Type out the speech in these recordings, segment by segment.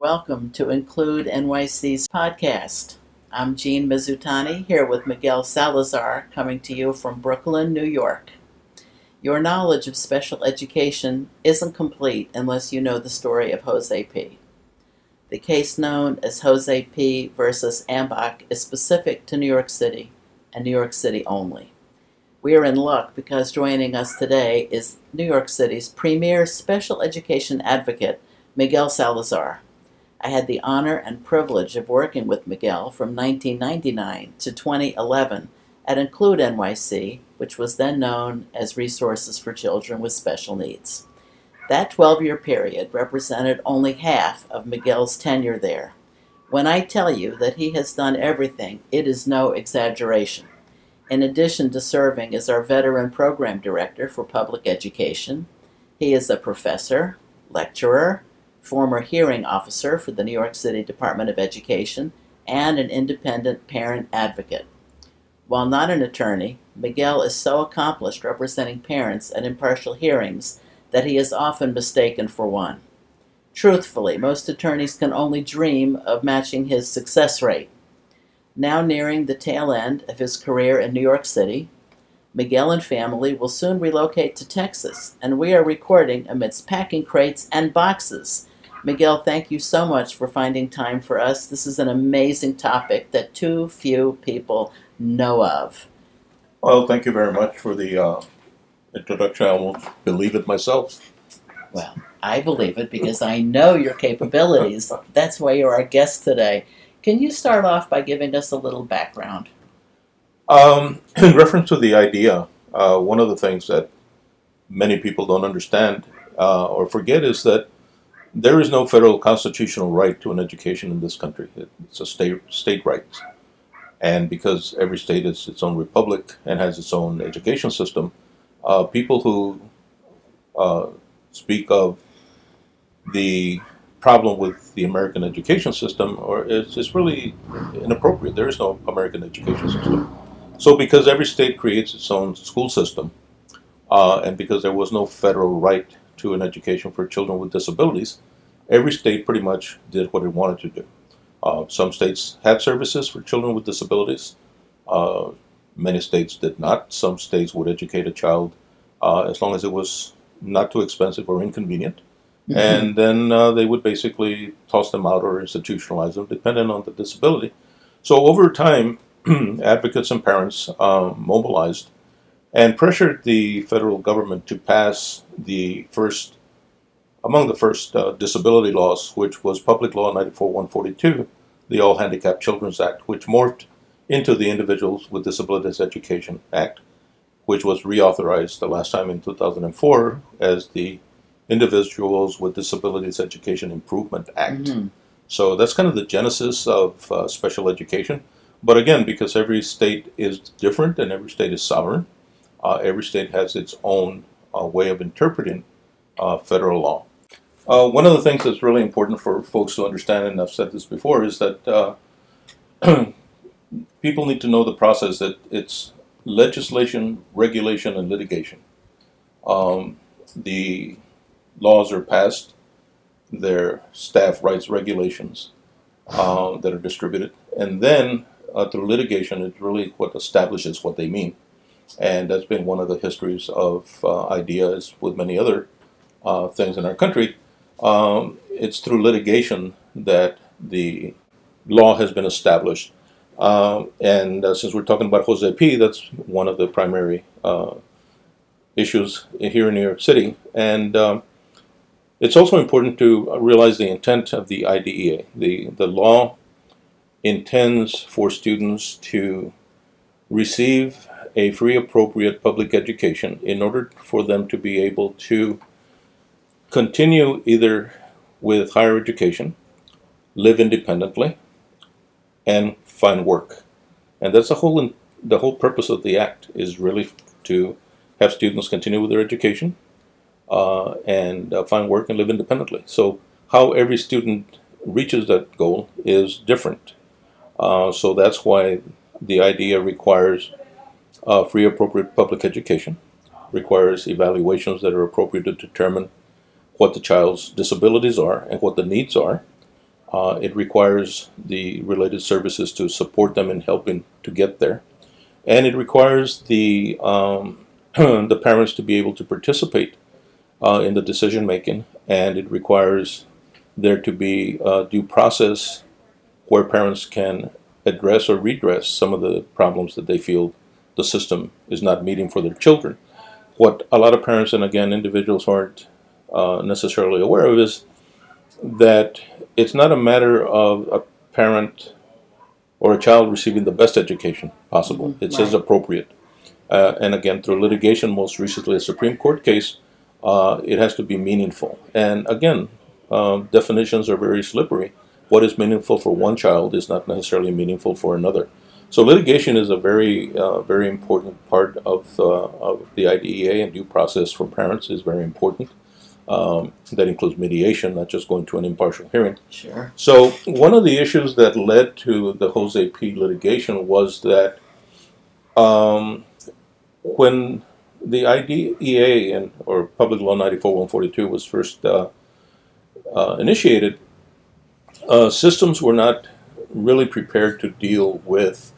Welcome to Include NYC's podcast. I'm Jean Mizutani here with Miguel Salazar coming to you from Brooklyn, New York. Your knowledge of special education isn't complete unless you know the story of Jose P. The case known as Jose P. versus Ambach is specific to New York City and New York City only. We are in luck because joining us today is New York City's premier special education advocate, Miguel Salazar. I had the honor and privilege of working with Miguel from 1999 to 2011 at Include NYC, which was then known as Resources for Children with Special Needs. That 12 year period represented only half of Miguel's tenure there. When I tell you that he has done everything, it is no exaggeration. In addition to serving as our Veteran Program Director for Public Education, he is a professor, lecturer, former hearing officer for the New York City Department of Education, and an independent parent advocate. While not an attorney, Miguel is so accomplished representing parents at impartial hearings that he is often mistaken for one. Truthfully, most attorneys can only dream of matching his success rate. Now nearing the tail end of his career in New York City, Miguel and family will soon relocate to Texas, and we are recording amidst packing crates and boxes Miguel, thank you so much for finding time for us. This is an amazing topic that too few people know of. Well, thank you very much for the uh, introduction. I won't believe it myself. Well, I believe it because I know your capabilities. That's why you're our guest today. Can you start off by giving us a little background? Um, in reference to the idea, uh, one of the things that many people don't understand uh, or forget is that there is no federal constitutional right to an education in this country. It's a state state right, and because every state is its own republic and has its own education system, uh, people who uh, speak of the problem with the American education system or it's, it's really inappropriate. There is no American education system. So because every state creates its own school system, uh, and because there was no federal right to an education for children with disabilities, every state pretty much did what it wanted to do. Uh, some states had services for children with disabilities. Uh, many states did not. Some states would educate a child uh, as long as it was not too expensive or inconvenient. Mm-hmm. And then uh, they would basically toss them out or institutionalize them, depending on the disability. So over time, advocates and parents um, mobilized and pressured the federal government to pass the first, among the first uh, disability laws, which was Public Law 94 142, the All Handicapped Children's Act, which morphed into the Individuals with Disabilities Education Act, which was reauthorized the last time in 2004 as the Individuals with Disabilities Education Improvement Act. Mm-hmm. So that's kind of the genesis of uh, special education. But again, because every state is different and every state is sovereign, uh, every state has its own uh, way of interpreting uh, federal law. Uh, one of the things that's really important for folks to understand, and I've said this before, is that uh, people need to know the process that it's legislation, regulation, and litigation. Um, the laws are passed, their staff writes regulations uh, that are distributed, and then through litigation, it's really what establishes what they mean and that's been one of the histories of uh, ideas with many other uh, things in our country. Um, it's through litigation that the law has been established. Uh, and uh, since we're talking about Jose P., that's one of the primary uh, issues here in New York City. And um, it's also important to realize the intent of the IDEA. The, the law intends for students to receive a free, appropriate public education in order for them to be able to continue either with higher education, live independently, and find work. And that's the whole the whole purpose of the act is really to have students continue with their education uh, and uh, find work and live independently. So how every student reaches that goal is different. Uh, so that's why the IDEA requires uh, free appropriate public education requires evaluations that are appropriate to determine what the child's disabilities are and what the needs are. Uh, it requires the related services to support them in helping to get there, and it requires the um, the parents to be able to participate uh, in the decision making, and it requires there to be uh, due process where parents can address or redress some of the problems that they feel the system is not meeting for their children. What a lot of parents and again individuals aren't uh, necessarily aware of is that it's not a matter of a parent or a child receiving the best education possible. Mhm, it says right. appropriate. Uh, and again, through litigation, most recently a Supreme Court case, uh, it has to be meaningful. And again, um, definitions are very slippery. What is meaningful for one child is not necessarily meaningful for another. So litigation is a very, uh, very important part of, uh, of the IDEA and due process for parents is very important. Um, that includes mediation, not just going to an impartial hearing. Sure. So one of the issues that led to the Jose P. litigation was that um, when the IDEA and or Public Law 94-142 was first uh, uh, initiated, uh, systems were not really prepared to deal with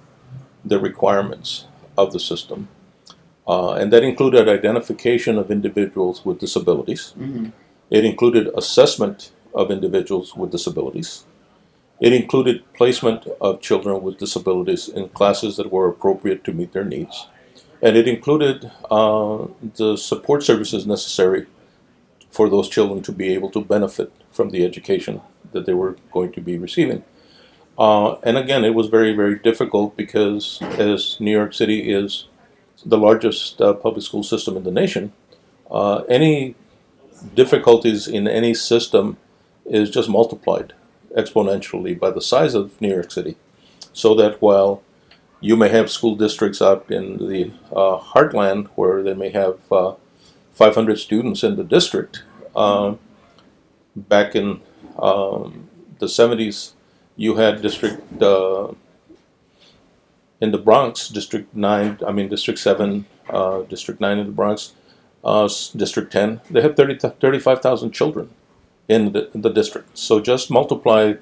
the requirements of the system. Uh, and that included identification of individuals with disabilities. hmm It included assessment of individuals with disabilities. It included placement of children with disabilities in classes that were appropriate to meet their needs. And it included uh, the support services necessary for those children to be able to benefit from the education that they were going to be receiving. Uh, and again, it was very, very difficult because as New York City is the largest uh, public school system in the nation, uh, any difficulties in any system is just multiplied exponentially by the size of New York City. So that while you may have school districts out in the uh, heartland where they may have uh, 500 students in the district, um, back in um, the 70s, you had district uh, in the Bronx, District 9, I mean, District 7, uh, District 9 in the Bronx, uh, District 10, they had 30, 35,000 children in the, in the district. So just multiply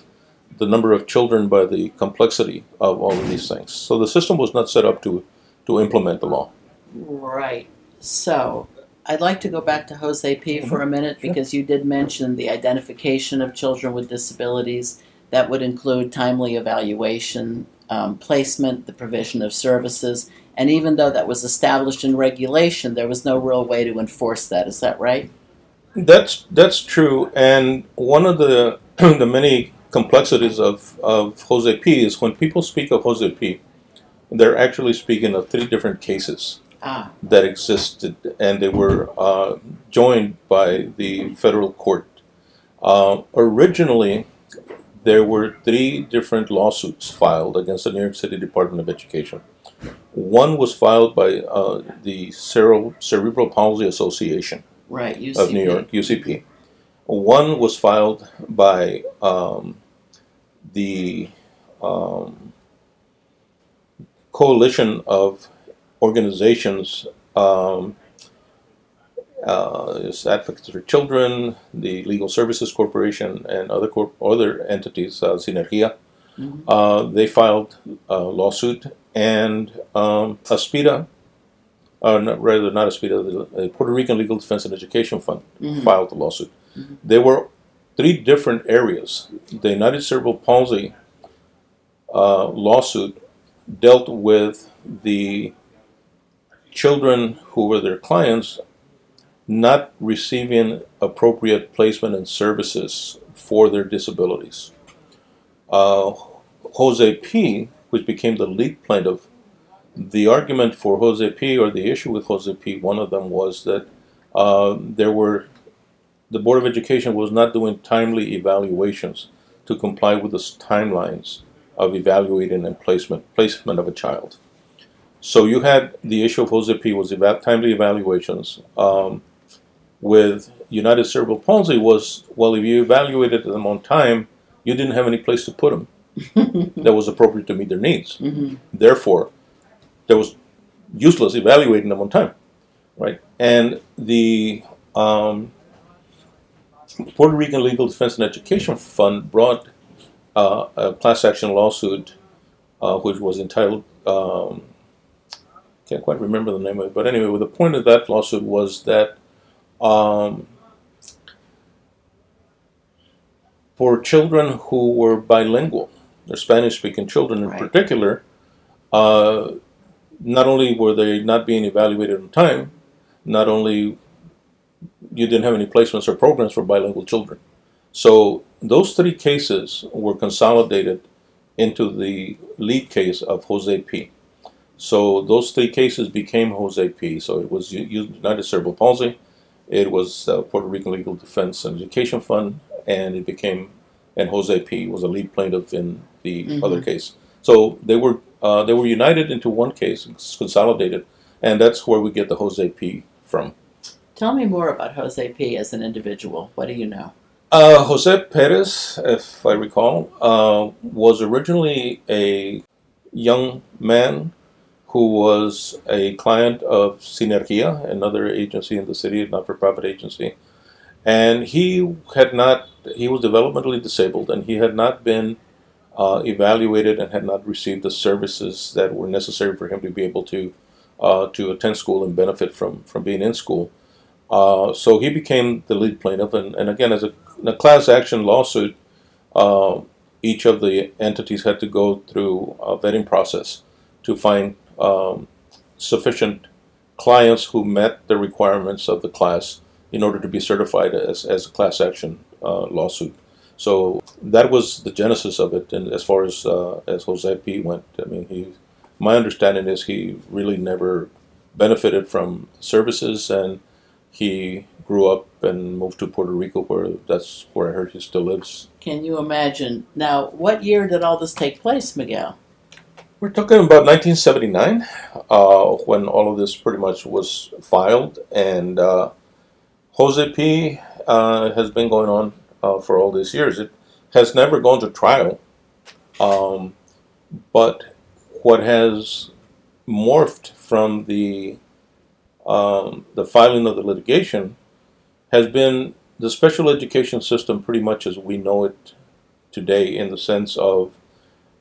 the number of children by the complexity of all of these things. So the system was not set up to, to implement the law. Right. So I'd like to go back to Jose P. for a minute Sure. because you did mention the identification of children with disabilities. That would include timely evaluation, um, placement, the provision of services, and even though that was established in regulation, there was no real way to enforce that. Is that right? That's that's true, and one of the the many complexities of, of Jose P is when people speak of Jose P, they're actually speaking of three different cases Ah, that existed, and they were uh, joined by the federal court. Uh, originally, there were three different lawsuits filed against the New York City Department of Education. One was filed by uh, the Cere- Cerebral Palsy Association right. UCP. of New York, UCP. One was filed by um, the um, coalition of organizations, um, uh, Advocates for Children, the Legal Services Corporation, and other corp- other entities, uh, Sinergia. Mhm. Uh, they filed a lawsuit, and um, Aspira, uh, not, rather not Aspira, the Puerto Rican Legal Defense and Education Fund Mhm. filed the lawsuit. Mhm. There were three different areas. The United Cerebral Palsy uh, lawsuit dealt with the children who were their clients not receiving appropriate placement and services for their disabilities. Uh, Jose P., which became the lead plaintiff, the argument for Jose P. or the issue with Jose P. One of them was that uh, there were the Board of Education was not doing timely evaluations to comply with the timelines of evaluating and placement placement of a child. So you had the issue of Jose P. was eva- timely evaluations. Um, with United Cerebral Palsy was well, if you evaluated them on time, you didn't have any place to put them that was appropriate to meet their needs. hmm Therefore, there was useless evaluating them on time, right? And the um, Puerto Rican Legal Defense and Education Fund brought uh, a class action lawsuit, uh, which was entitled. Um, can't quite remember the name of it, but anyway, the point of that lawsuit was that um, for children who were bilingual, they're Spanish-speaking children in Right. particular, uh, not only were they not being evaluated on time, not only you didn't have any placements or programs for bilingual children. So those three cases were consolidated into the lead case of Jose P. So those three cases became Jose P. So it was United Cerebral Palsy, it was uh, Puerto Rican Legal Defense and Education Fund, and it became and Jose P. was a lead plaintiff in the Mhm. other case. So they were uh, they were united into one case, consolidated, and that's where we get the Jose P. from. Tell me more about Jose P. as an individual. What do you know? Uh, Jose Perez, if I recall, uh, was originally a young man who was a client of Sinergia, another agency in the city, a not-for-profit agency, and he had not. He was developmentally disabled, and he had not been uh, evaluated and had not received the services that were necessary for him to be able to uh, to attend school and benefit from from being in school. Uh, so he became the lead plaintiff, and, and again, as a, a class action lawsuit, uh, each of the entities had to go through a vetting process to find um, sufficient clients who met the requirements of the class in order to be certified as, as a class action uh, lawsuit. So that was the genesis of it. And as far as uh, as Jose P went, I mean, he, my understanding is he really never benefited from services, and he grew up and moved to Puerto Rico, where that's where I heard he still lives. Can you imagine? Now, what year did all this take place, Miguel? We're talking about 1979, uh, when all of this pretty much was filed, and uh, Jose P uh, has been going on uh, for all these years. It has never gone to trial, um, but what has morphed from the um, the filing of the litigation has been the special education system, pretty much as we know it today, in the sense of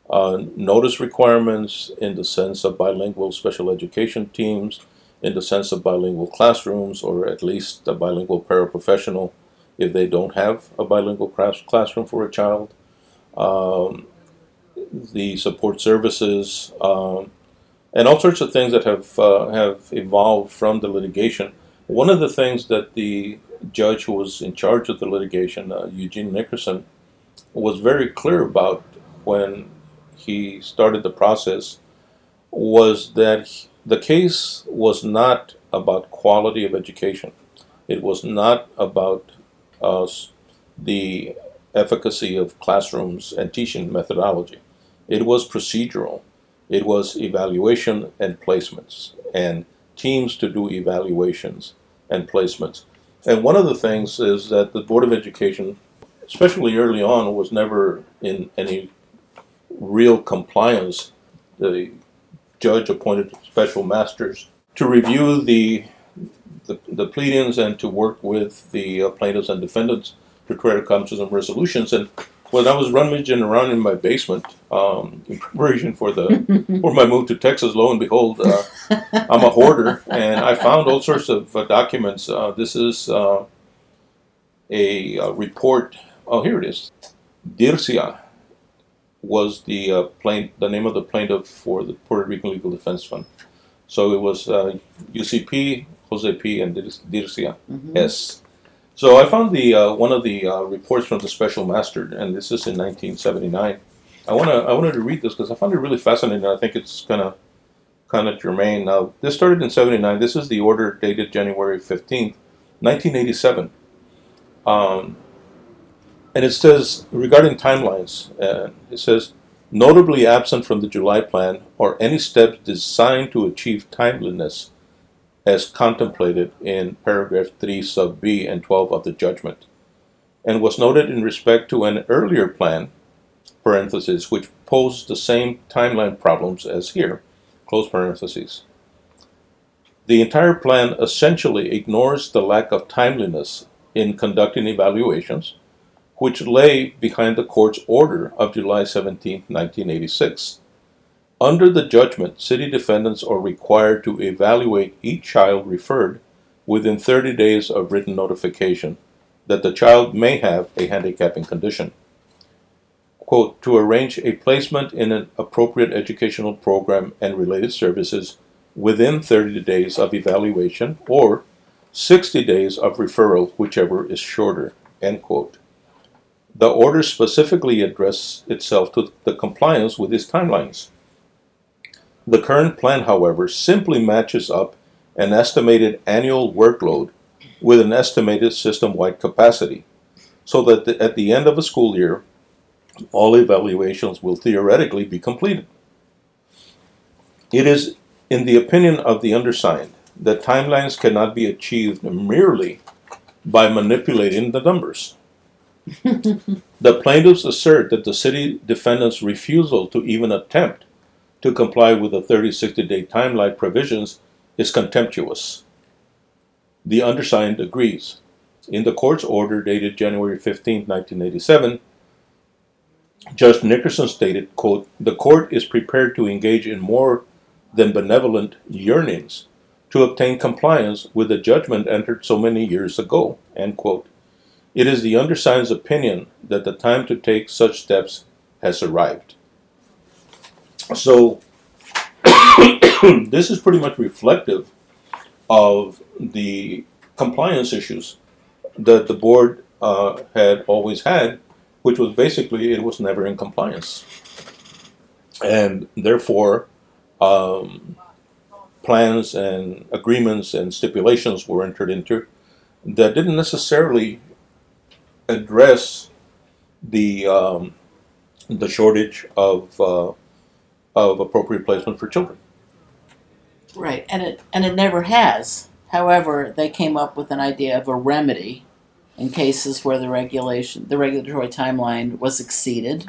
uh, notice requirements, in the sense of bilingual special education teams, in the sense of bilingual classrooms, or at least a bilingual paraprofessional if they don't have a bilingual class- classroom for a child. Um, the support services, um, and all sorts of things that have uh, have evolved from the litigation. One of the things that the judge who was in charge of the litigation, uh, Eugene Nickerson, was very clear about when he started the process was that he- the case was not about quality of education. It was not about uh, the efficacy of classrooms and teaching methodology. It was procedural. It was evaluation and placements, and teams to do evaluations and placements. And one of the things is that the Board of Education, especially early on, was never in any real compliance. The judge appointed special masters to review the the, the pleadings and to work with the uh, plaintiffs and defendants to try to come to some resolutions. And when I was rummaging around in my basement um, in preparation for the for my move to Texas, lo and behold, uh, I'm a hoarder, and I found all sorts of uh, documents. Uh, this is uh, a, uh report. Oh, here it is. Dyrcia was the uh, plaint, the name of the plaintiff for the Puerto Rican Legal Defense Fund. So it was uh, UCP, Jose P, and Dir- Dyrcia Mhm. S. So I found the uh, one of the uh, reports from the special master, and this is in 1979. I wanna I wanted to read this because I found it really fascinating. I think it's kind of kind of germane. Now this started in 79. This is the order dated January 15th, 1987. Um, and it says regarding timelines, uh, it says notably absent from the July plan are any steps designed to achieve timeliness as contemplated in paragraph 3 sub b and 12 of the judgment. And was noted in respect to an earlier plan parenthesis which posed the same timeline problems as here close the entire plan essentially ignores the lack of timeliness in conducting evaluations which lay behind the court's order of July 17, 1986. Under the judgment, city defendants are required to evaluate each child referred within 30 days of written notification that the child may have a handicapping condition. Quote, to arrange a placement in an appropriate educational program and related services within 30 days of evaluation or 60 days of referral, whichever is shorter, end quote. The order specifically addresses itself to the compliance with these timelines. The current plan, however, simply matches up an estimated annual workload with an estimated system wide capacity, so that the, at the end of a school year, all evaluations will theoretically be completed. It is, in the opinion of the undersigned, that timelines cannot be achieved merely by manipulating the numbers. The plaintiffs assert that the city defendant's refusal to even attempt to comply with the 30 60 day timeline provisions is contemptuous. The undersigned agrees. In the court's order dated January 15, 1987, Judge Nickerson stated, quote, The court is prepared to engage in more than benevolent yearnings to obtain compliance with the judgment entered so many years ago, end quote. It is the undersigned's opinion that the time to take such steps has arrived. So, this is pretty much reflective of the compliance issues that the board uh, had always had, which was basically it was never in compliance. And therefore, um, plans and agreements and stipulations were entered into that didn't necessarily address the um, the shortage of uh, of appropriate placement for children. Right, and it and it never has. However, they came up with an idea of a remedy in cases where the regulation, the regulatory timeline was exceeded.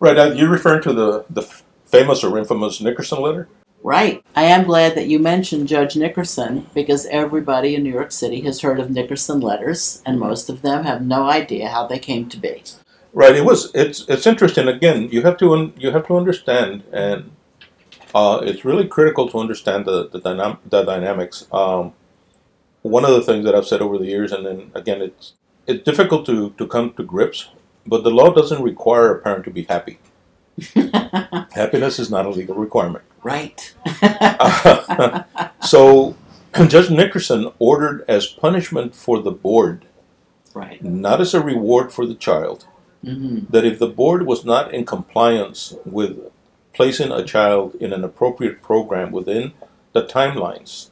Right. Uh, you're referring to the the famous or infamous Nickerson letter. Right. I am glad that you mentioned Judge Nickerson because everybody in New York City has heard of Nickerson letters, and most of them have no idea how they came to be. Right. It was. It's. It's interesting. Again, you have to. Un, you have to understand, and uh, it's really critical to understand the the, dynam- the dynamics. Um, one of the things that I've said over the years, and then again, it's it's difficult to to come to grips, but the law doesn't require a parent to be happy. Happiness is not a legal requirement. Right. so, Judge Nickerson ordered as punishment for the board, right. not as a reward for the child, Mm-hmm. that if the board was not in compliance with placing a child in an appropriate program within the timelines,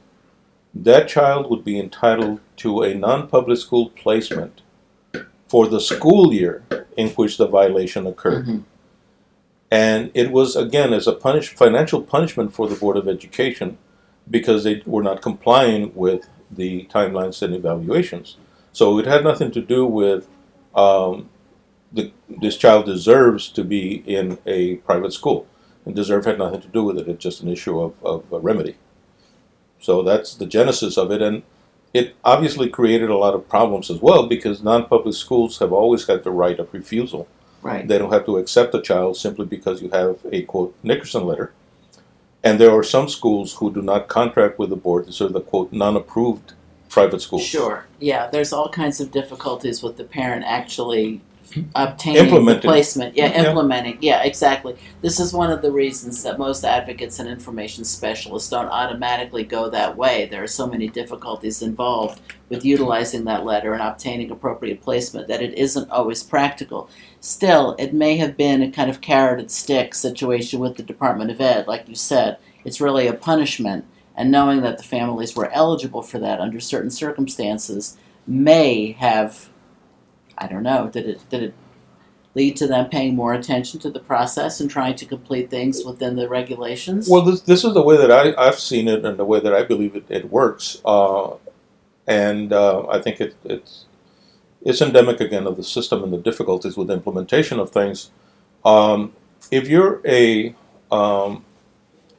that child would be entitled to a non public school placement for the school year in which the violation occurred. Mhm. And it was, again, as a punish, financial punishment for the Board of Education because they were not complying with the timelines and evaluations. So it had nothing to do with um, the, this child deserves to be in a private school. And deserve had nothing to do with it. It's just an issue of, of a remedy. So that's the genesis of it. And it obviously created a lot of problems as well because non public schools have always had the right of refusal. Right. They don't have to accept a child simply because you have a quote Nickerson letter. And there are some schools who do not contract with the board. These are the quote non-approved private schools. Sure. Yeah, there's all kinds of difficulties with the parent actually obtaining Implementing. the placement. Yeah, Yeah. implementing. Yeah, exactly. This is one of the reasons that most advocates and information specialists don't automatically go that way. There are so many difficulties involved with utilizing that letter and obtaining appropriate placement that it isn't always practical. Still, it may have been a kind of carrot and stick situation with the Department of Ed, like you said. It's really a punishment, and knowing that the families were eligible for that under certain circumstances may have I don't know, did it did it lead to them paying more attention to the process and trying to complete things within the regulations? Well, this, this is the way that I, I've seen it and the way that I believe it, it works. Uh, and uh, I think it, it's, it's endemic again of the system and the difficulties with implementation of things. Um, if you're a, um,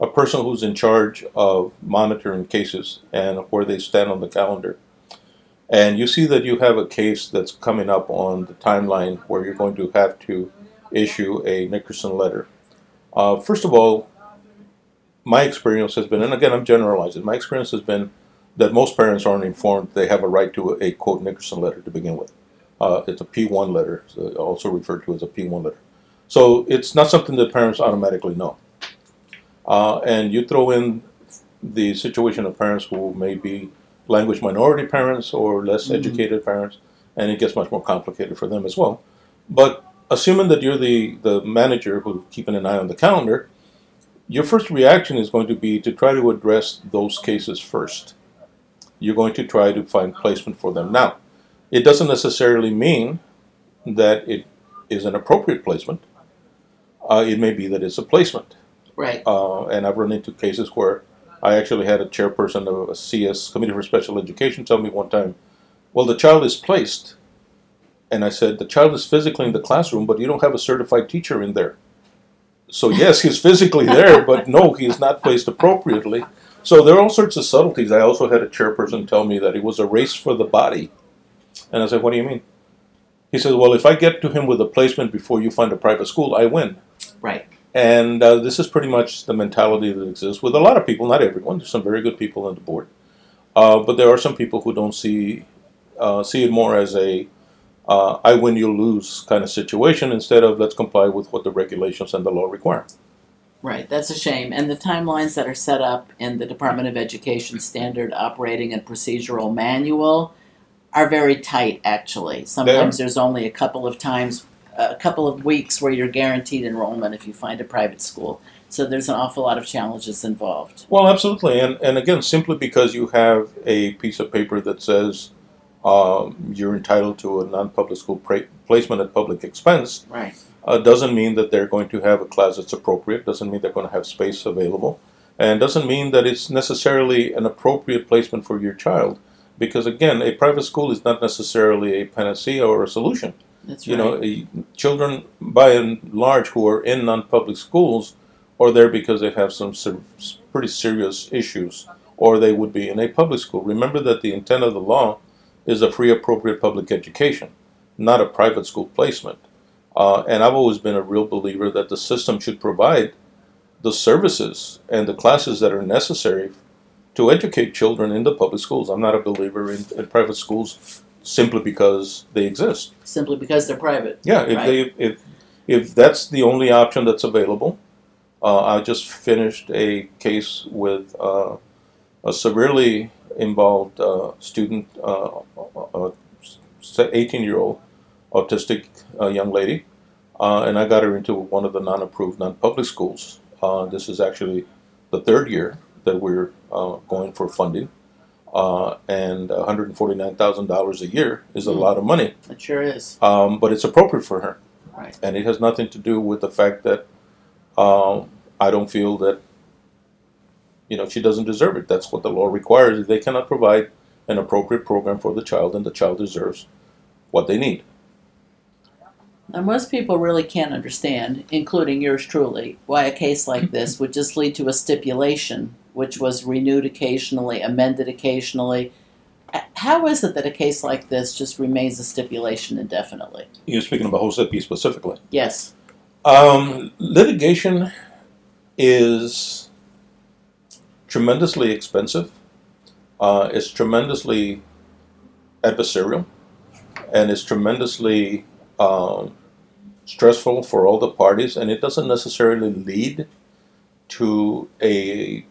a person who's in charge of monitoring cases and where they stand on the calendar, and you see that you have a case that's coming up on the timeline where you're going to have to issue a Nickerson letter. Uh, first of all, my experience has been, and again, I'm generalizing, my experience has been that most parents aren't informed they have a right to a, a quote Nickerson letter to begin with. Uh, it's a P1 letter, so also referred to as a P1 letter. So it's not something that parents automatically know. Uh, and you throw in the situation of parents who may be language minority parents or less mm-hmm. educated parents, and it gets much more complicated for them as well. But assuming that you're the, the manager who's keeping an eye on the calendar, your first reaction is going to be to try to address those cases first. You're going to try to find placement for them. Now, it doesn't necessarily mean that it is an appropriate placement. Uh, it may be that it's a placement. Right. Uh, and I've run into cases where I actually had a chairperson of a CSE, Committee for Special Education, tell me one time, well, the child is placed. And I said, the child is physically in the classroom, but you don't have a certified teacher in there. So, yes, he's physically there, but no, he is not placed appropriately. So, there are all sorts of subtleties. I also had a chairperson tell me that it was a race for the body. And I said, what do you mean? He said, well, if I get to him with a placement before you find a private school, I win. Right. And uh, this is pretty much the mentality that exists with a lot of people, not everyone. There's some very good people on the board. Uh, but there are some people who don't see uh, see it more as a uh, I win, you lose kind of situation instead of let's comply with what the regulations and the law require. Right, that's a shame. And the timelines that are set up in the Department of Education Standard Operating and Procedural Manual are very tight, actually. Sometimes there's only a couple of times a couple of weeks where you're guaranteed enrollment if you find a private school. So there's an awful lot of challenges involved. Well, absolutely, and and again, simply because you have a piece of paper that says um, you're entitled to a non-public school pra- placement at public expense, right? Uh, doesn't mean that they're going to have a class that's appropriate. Doesn't mean they're going to have space available, and doesn't mean that it's necessarily an appropriate placement for your child. Because again, a private school is not necessarily a panacea or a solution. That's you right. know, children by and large who are in non-public schools are there because they have some ser- pretty serious issues, or they would be in a public school. Remember that the intent of the law is a free, appropriate public education, not a private school placement. Uh, and I've always been a real believer that the system should provide the services and the classes that are necessary to educate children in the public schools. I'm not a believer in, in private schools simply because they exist. Simply because they're private. Yeah, if right? they if if that's the only option that's available, uh, I just finished a case with uh, a severely involved uh, student, uh, a 18 year old autistic uh, young lady, uh, and I got her into one of the non approved, non public schools. this is actually the third year that we're going for funding uh, and $149,000 a year is a mm. lot of money. It sure is. Um, but it's appropriate for her. Right. And it has nothing to do with the fact that um, I don't feel that, you know, she doesn't deserve it. That's what the law requires. They cannot provide an appropriate program for the child, and the child deserves what they need. Now, most people really can't understand, including yours truly, why a case like this would just lead to a stipulation which was renewed occasionally, amended occasionally. How is it that a case like this just remains a stipulation indefinitely? You're speaking about Jose P specifically. Yes. Um, litigation is tremendously expensive. Uh, it's tremendously adversarial, and it's tremendously um, stressful for all the parties, and it doesn't necessarily lead to a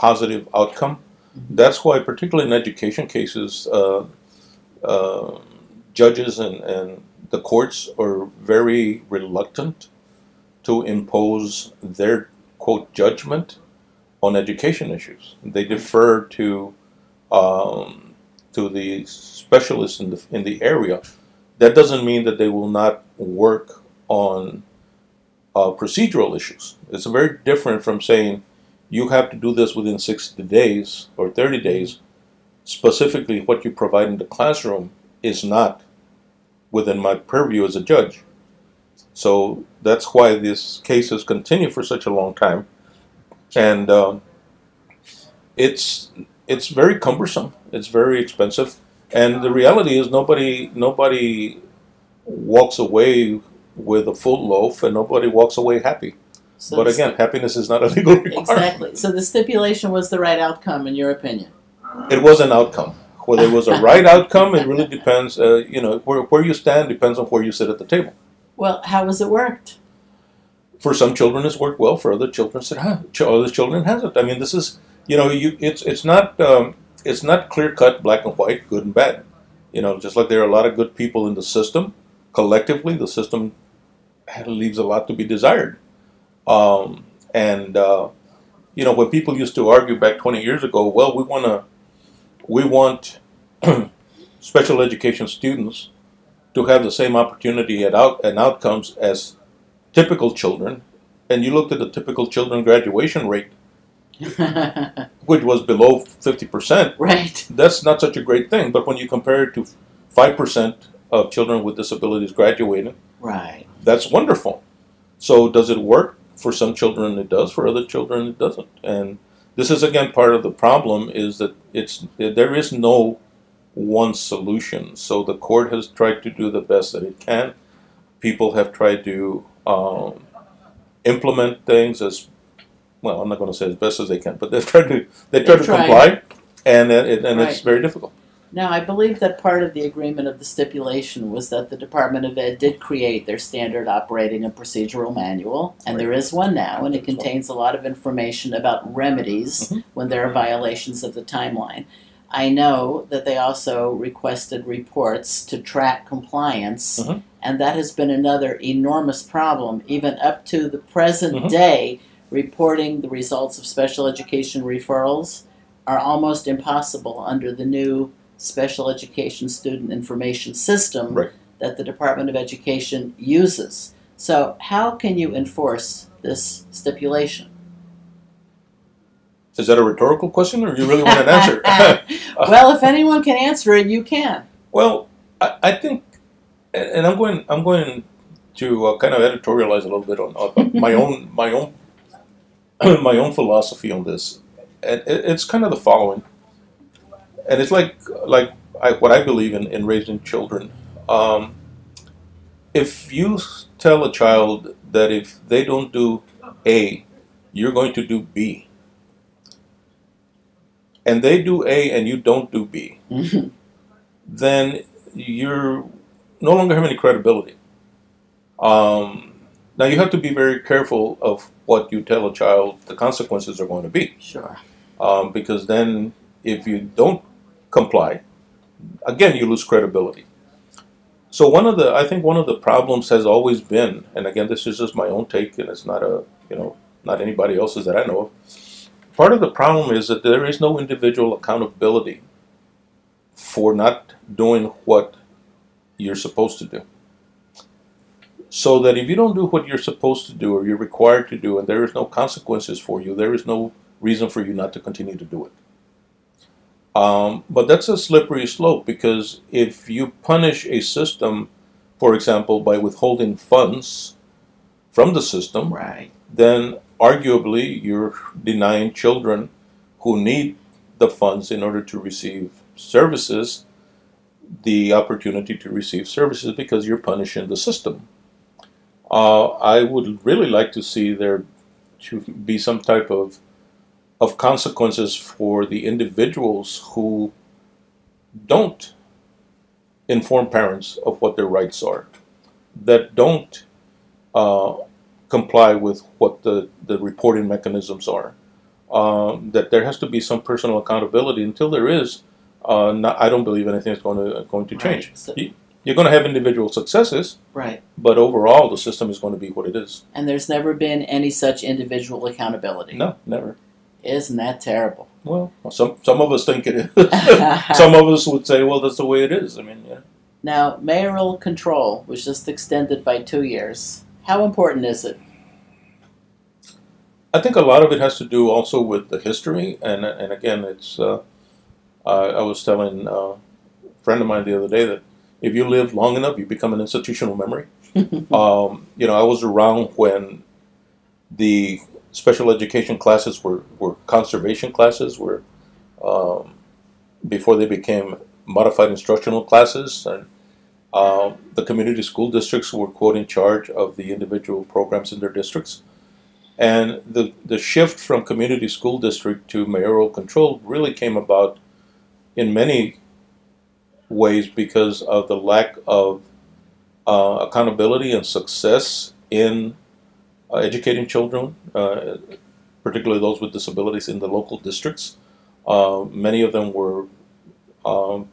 positive outcome. That's why, particularly in education cases, uh, uh, judges and, and the courts are very reluctant to impose their quote judgment on education issues. They defer to um, to the specialists in the in the area. That doesn't mean that they will not work on uh, procedural issues. It's very different from saying you have to do this within 60 days or 30 days. Specifically, what you provide in the classroom is not within my purview as a judge. So that's why these cases continue for such a long time. And um, it's it's very cumbersome. It's very expensive, and the reality is nobody nobody walks away with a full loaf, and nobody walks away happy. So but again, happiness is not a legal requirement. Exactly. So the stipulation was the right outcome, in your opinion. It was an outcome. Whether it was a right outcome, it really depends. Uh, you know, where, where you stand depends on where you sit at the table. Well, how has it worked? For some children, it's worked well. For other children, it ha- other children hasn't. I mean, this is you know, you it's it's not um, it's not clear cut black and white, good and bad. You know, just like there are a lot of good people in the system, collectively, the system leaves a lot to be desired. Um, and uh, you know, when people used to argue back 20 years ago, well, we want to, we want special education students to have the same opportunity at out and outcomes as typical children, and you looked at the typical children graduation rate, which was below 50%. right. That's not such a great thing, but when you compare it to 5% of children with disabilities graduating, Right. that's wonderful. So does it work? For some children it does, for other children it doesn't. And this is again part of the problem is that it's there is no one solution. So the court has tried to do the best that it can. People have tried to um, implement things as well. I'm not going to say as best as they can, but they've tried to they try to trying. comply, and it, and it's very difficult. Now, I believe that part of the agreement of the stipulation was that the Department of Ed did create their standard operating and procedural manual, and there is one now, and it contains a lot of information about remedies Mhm. when there are violations of the timeline. I know that they also requested reports to track compliance, Mhm. and that has been another enormous problem, even up to the present Mhm. day. Reporting the results of special education referrals are almost impossible under the new special education student information system Right. that the Department of Education uses. So, how can you enforce this stipulation? Is that a rhetorical question, or you really want an answer? well, if anyone can answer it, you can. Well, I, I think, and I'm going, I'm going to uh, kind of editorialize a little bit on, on my own, my own, my own philosophy on this, and it, it's kind of the following, and it's like, like I, what I believe in in raising children. Um, if you tell a child that if they don't do A, you're going to do B, and they do A and you don't do B, then you're no longer have any credibility. Um, now you have to be very careful of what you tell a child. The consequences are going to be sure. um, because then if you don't comply, again you lose credibility. So one of the I think one of the problems has always been, and again this is just my own take, and it's not a you know not anybody else's that I know of. Part of the problem is that there is no individual accountability for not doing what you're supposed to do. So that if you don't do what you're supposed to do or you're required to do, and there is no consequences for you, there is no reason for you not to continue to do it. Um, but that's a slippery slope because if you punish a system, for example, by withholding funds from the system, Right. then arguably you're denying children who need the funds in order to receive services the opportunity to receive services because you're punishing the system. Uh, I would really like to see there to be some type of of consequences for the individuals who don't inform parents of what their rights are, that don't uh, comply with what the, the reporting mechanisms are. Um, that there has to be some personal accountability. Until there is, uh, not, I don't believe anything is going to going to change. Right. So- You- You're going to have individual successes, Right. but overall, the system is going to be what it is. And there's never been any such individual accountability. No, never. Isn't that terrible? Well, some some of us think it is. some of us would say, well, that's the way it is. I mean, yeah. Now, mayoral control was just extended by two years. How important is it? I think a lot of it has to do also with the history, and and again, it's. Uh, I I was telling uh, a friend of mine the other day that if you live long enough, you become an institutional memory. um, you know, I was around when the special education classes were, were conservation classes, where um, before they became modified instructional classes, and um, the community school districts were quote in charge of the individual programs in their districts. And the, the shift from community school district to mayoral control really came about in many ways because of the lack of uh, accountability and success in educating children, uh, particularly those with disabilities in the local districts. Uh, many of them were, um,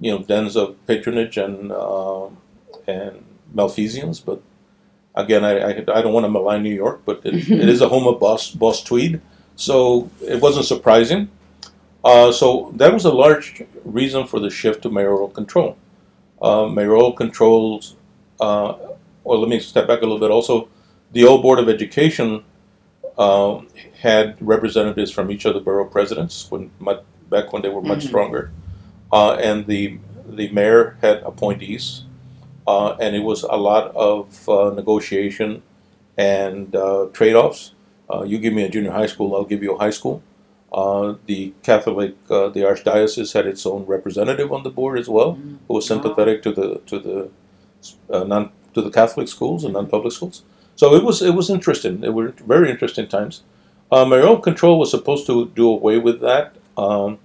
you know, dens of patronage and and malfeasance. But again, I, I, I don't want to malign New York, but it, it is a home of Boss Boss Tweed, so it wasn't surprising. Uh, so that was a large reason for the shift to mayoral control. Uh, mayoral controls, uh, or let me step back a little bit. Also, the old Board of Education uh, had representatives from each of the borough presidents when back when they were much mm-hmm. stronger, uh, and the the mayor had appointees, uh, and it was a lot of negotiation and trade-offs. you give me a junior high school, I'll give you a high school. Uh, the Catholic, uh, the archdiocese had its own representative on the board as well, mm-hmm. who was sympathetic wow. to the to the uh, non to the Catholic schools and non-public schools. So it was it was interesting. It were very interesting times. Uh, mayoral control was supposed to do away with that, um,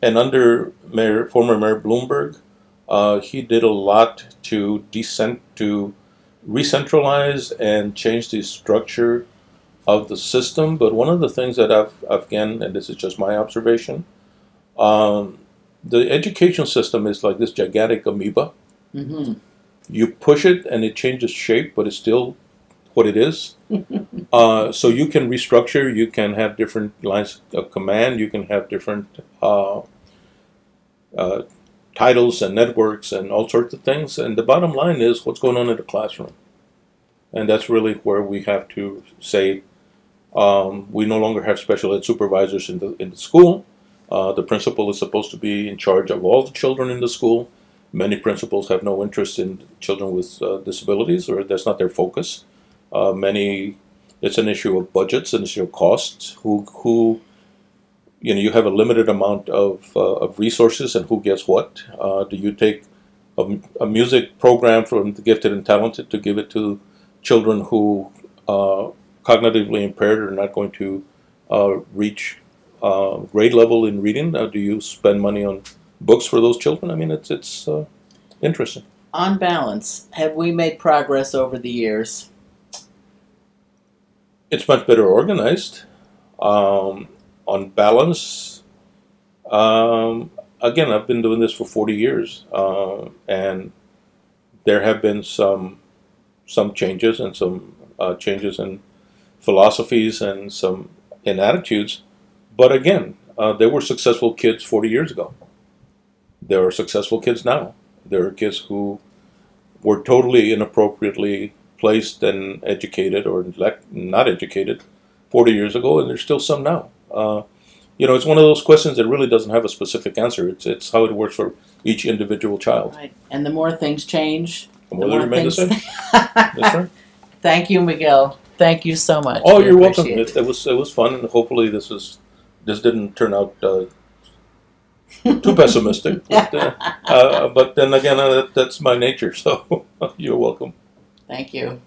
and under Mayor, former Mayor Bloomberg, uh, he did a lot to decent to re-centralize and change the structure of the system. But one of the things that I've, I've again, and this is just my observation, um, the education system is like this gigantic amoeba. Mm-hmm. You push it and it changes shape, but it's still what it is. uh, so you can restructure, you can have different lines of command, you can have different uh, uh, titles and networks and all sorts of things. And the bottom line is what's going on in the classroom. And that's really where we have to say um, we no longer have special ed supervisors in the in the school. Uh, the principal is supposed to be in charge of all the children in the school. Many principals have no interest in children with uh, disabilities, or that's not their focus. Uh, many, it's an issue of budgets, an issue of costs. Who who, you know, you have a limited amount of uh, of resources, and who gets what? Uh, do you take a, a, music program from the gifted and talented to give it to children who uh, cognitively impaired are not going to reach grade level in reading? Do you spend money on books for those children? I mean, it's it's uh, interesting. On balance, have we made progress over the years? It's much better organized. Um, on balance, um, again, I've been doing this for 40 years, uh, and there have been some some changes and some uh, changes in philosophies and some in attitudes. But again, uh, there were successful kids 40 years ago. There are successful kids now. There are kids who were totally inappropriately placed and educated or not educated 40 years ago, and there's still some now. Uh, you know, it's one of those questions that really doesn't have a specific answer. It's it's how it works for each individual child. Right. And the more things change, the more, the more things. The right. Thank you, Miguel. Thank you so much. Oh, we you're welcome. It. it. was it was fun, and hopefully this was this didn't turn out uh, too pessimistic. But, uh, uh, but then again, uh, that's my nature. So you're welcome. Thank you.